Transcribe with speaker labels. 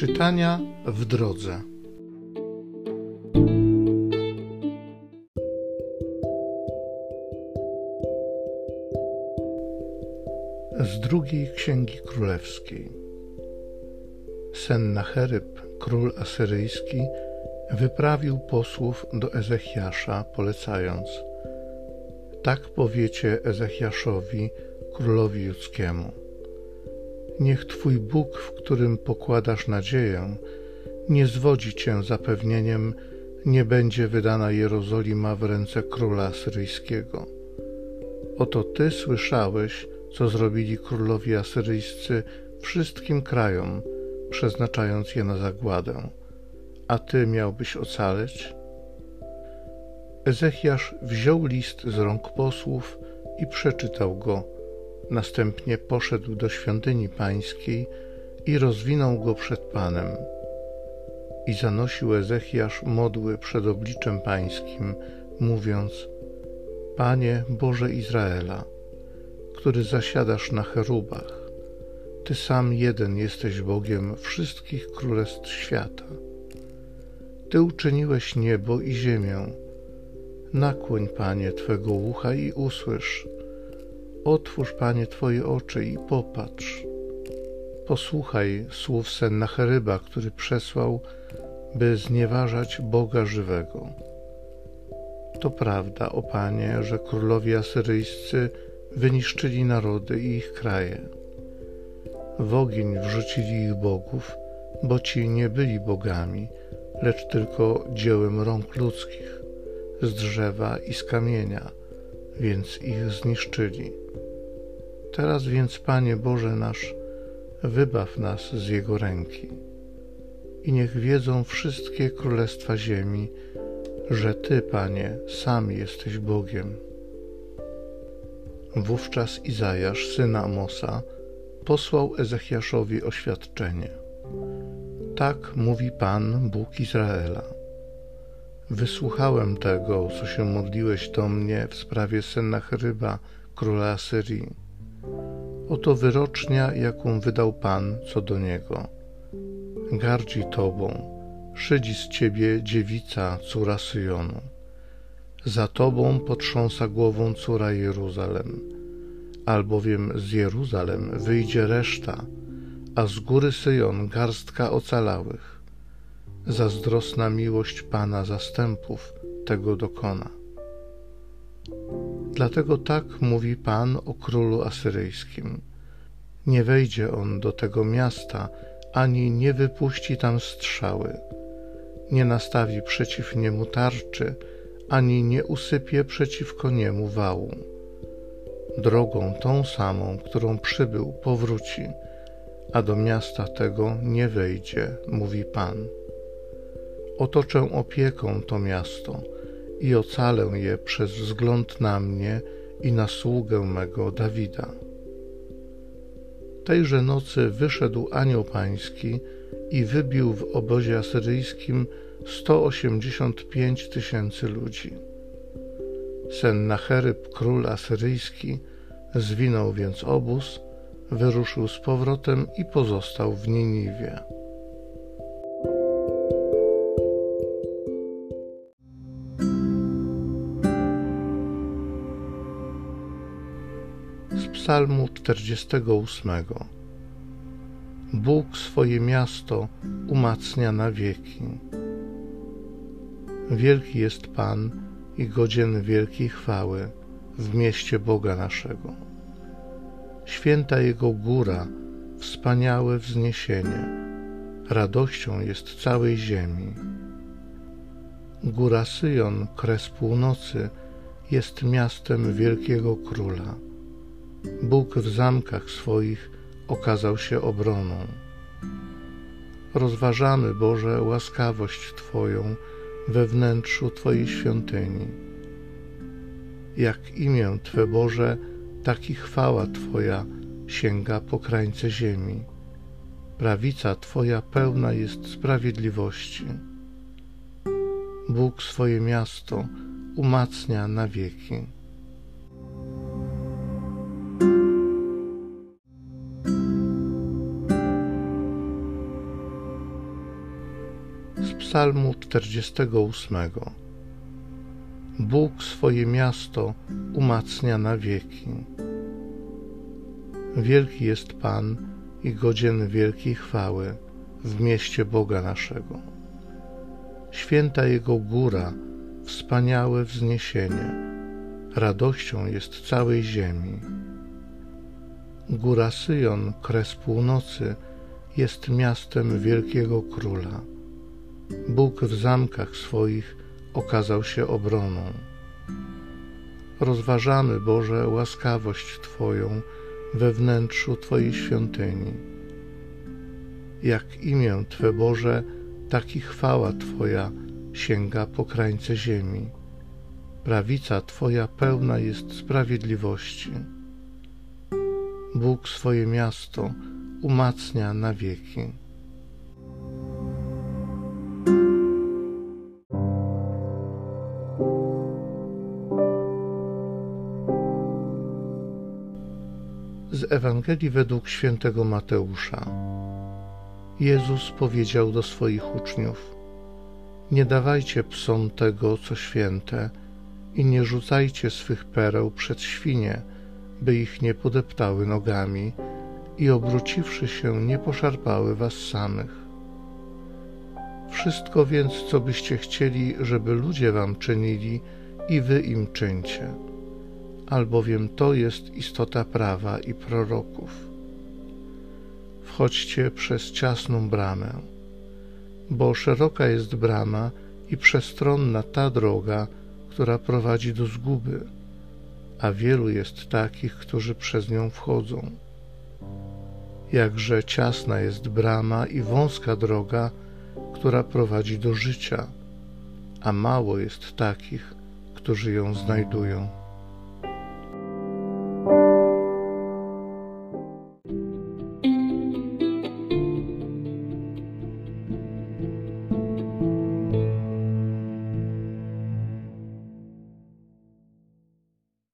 Speaker 1: Czytania w drodze. Z drugiej księgi królewskiej. Sennacheryb, król asyryjski, wyprawił posłów do Ezechiasza, polecając: Tak powiecie Ezechiaszowi, królowi judzkiemu Niech Twój Bóg, w którym pokładasz nadzieję, nie zwodzi Cię zapewnieniem, nie będzie wydana Jerozolima w ręce króla asyryjskiego. Oto Ty słyszałeś, co zrobili królowie asyryjscy wszystkim krajom, przeznaczając je na zagładę. A Ty miałbyś ocaleć? Ezechiasz wziął list z rąk posłów i przeczytał go Następnie poszedł do świątyni pańskiej i rozwinął go przed Panem. I zanosił Ezechiasz modły przed obliczem pańskim, mówiąc: Panie Boże Izraela, który zasiadasz na cherubach, Ty sam jeden jesteś Bogiem wszystkich królestw świata. Ty uczyniłeś niebo i ziemię. Nakłoń, Panie, Twego ucha i usłysz Otwórz, Panie, Twoje oczy i popatrz. Posłuchaj słów Sennacheryba, który przesłał, by znieważać Boga żywego. To prawda, o Panie, że królowie asyryjscy wyniszczyli narody i ich kraje. W ogień wrzucili ich bogów, bo ci nie byli bogami, lecz tylko dziełem rąk ludzkich, z drzewa i z kamienia, więc ich zniszczyli. Teraz więc, Panie Boże nasz, wybaw nas z Jego ręki i niech wiedzą wszystkie królestwa ziemi, że Ty, Panie, sam jesteś Bogiem. Wówczas Izajasz, syn Amosa, posłał Ezechiaszowi oświadczenie. Tak mówi Pan, Bóg Izraela. Wysłuchałem tego, co się modliłeś do mnie w sprawie Sennacheryba, króla Asyrii Oto wyrocznia, jaką wydał Pan co do niego. Gardzi Tobą, szydzi z Ciebie dziewica, córa Syjonu. Za Tobą potrząsa głową córa Jeruzalem, albowiem z Jeruzalem wyjdzie reszta, a z góry Syjon garstka ocalałych. Zazdrosna miłość Pana zastępów tego dokona. Dlatego tak mówi Pan o królu asyryjskim. Nie wejdzie on do tego miasta, ani nie wypuści tam strzały. Nie nastawi przeciw niemu tarczy, ani nie usypie przeciwko niemu wału. Drogą tą samą, którą przybył, powróci, a do miasta tego nie wejdzie, mówi Pan. Otoczę opieką to miasto i ocalę je przez wzgląd na mnie i na sługę mego Dawida. Tejże nocy wyszedł anioł pański i wybił w obozie asyryjskim sto osiemdziesiąt pięć tysięcy ludzi. Sennacheryb, król asyryjski, zwinął więc obóz, wyruszył z powrotem i pozostał w Niniwie. Psalmu 48. Bóg swoje miasto umacnia na wieki. Wielki jest Pan i godzien wielkiej chwały w mieście Boga naszego. Święta Jego góra, wspaniałe wzniesienie, radością jest całej ziemi. Góra Syjon, kres północy, jest miastem wielkiego króla Bóg w zamkach swoich okazał się obroną. Rozważamy, Boże, łaskawość Twoją we wnętrzu Twojej świątyni. Jak imię Twe Boże, tak i chwała Twoja sięga po krańce ziemi. Prawica Twoja pełna jest sprawiedliwości. Bóg swoje miasto umacnia na wieki. Psalmu 48. Bóg swoje miasto umacnia na wieki. Wielki jest Pan i godzien wielkiej chwały w mieście Boga naszego. Święta Jego góra, wspaniałe wzniesienie, radością jest całej ziemi. Góra Syjon, kres północy, jest miastem wielkiego króla. Bóg w zamkach swoich okazał się obroną. Rozważamy, Boże, łaskawość Twoją we wnętrzu Twojej świątyni. Jak imię Twe Boże, taki chwała Twoja sięga po krańce ziemi. Prawica Twoja pełna jest sprawiedliwości. Bóg swoje miasto umacnia na wieki. Ewangelii według świętego Mateusza. Jezus powiedział do swoich uczniów: Nie dawajcie psom tego, co święte, i nie rzucajcie swych pereł przed świnie, by ich nie podeptały nogami i obróciwszy się, nie poszarpały was samych. Wszystko więc, co byście chcieli, żeby ludzie wam czynili, i wy im czyńcie albowiem to jest istota prawa i proroków. Wchodźcie przez ciasną bramę, bo szeroka jest brama i przestronna ta droga, która prowadzi do zguby, a wielu jest takich, którzy przez nią wchodzą. Jakże ciasna jest brama i wąska droga, która prowadzi do życia, a mało jest takich, którzy ją znajdują.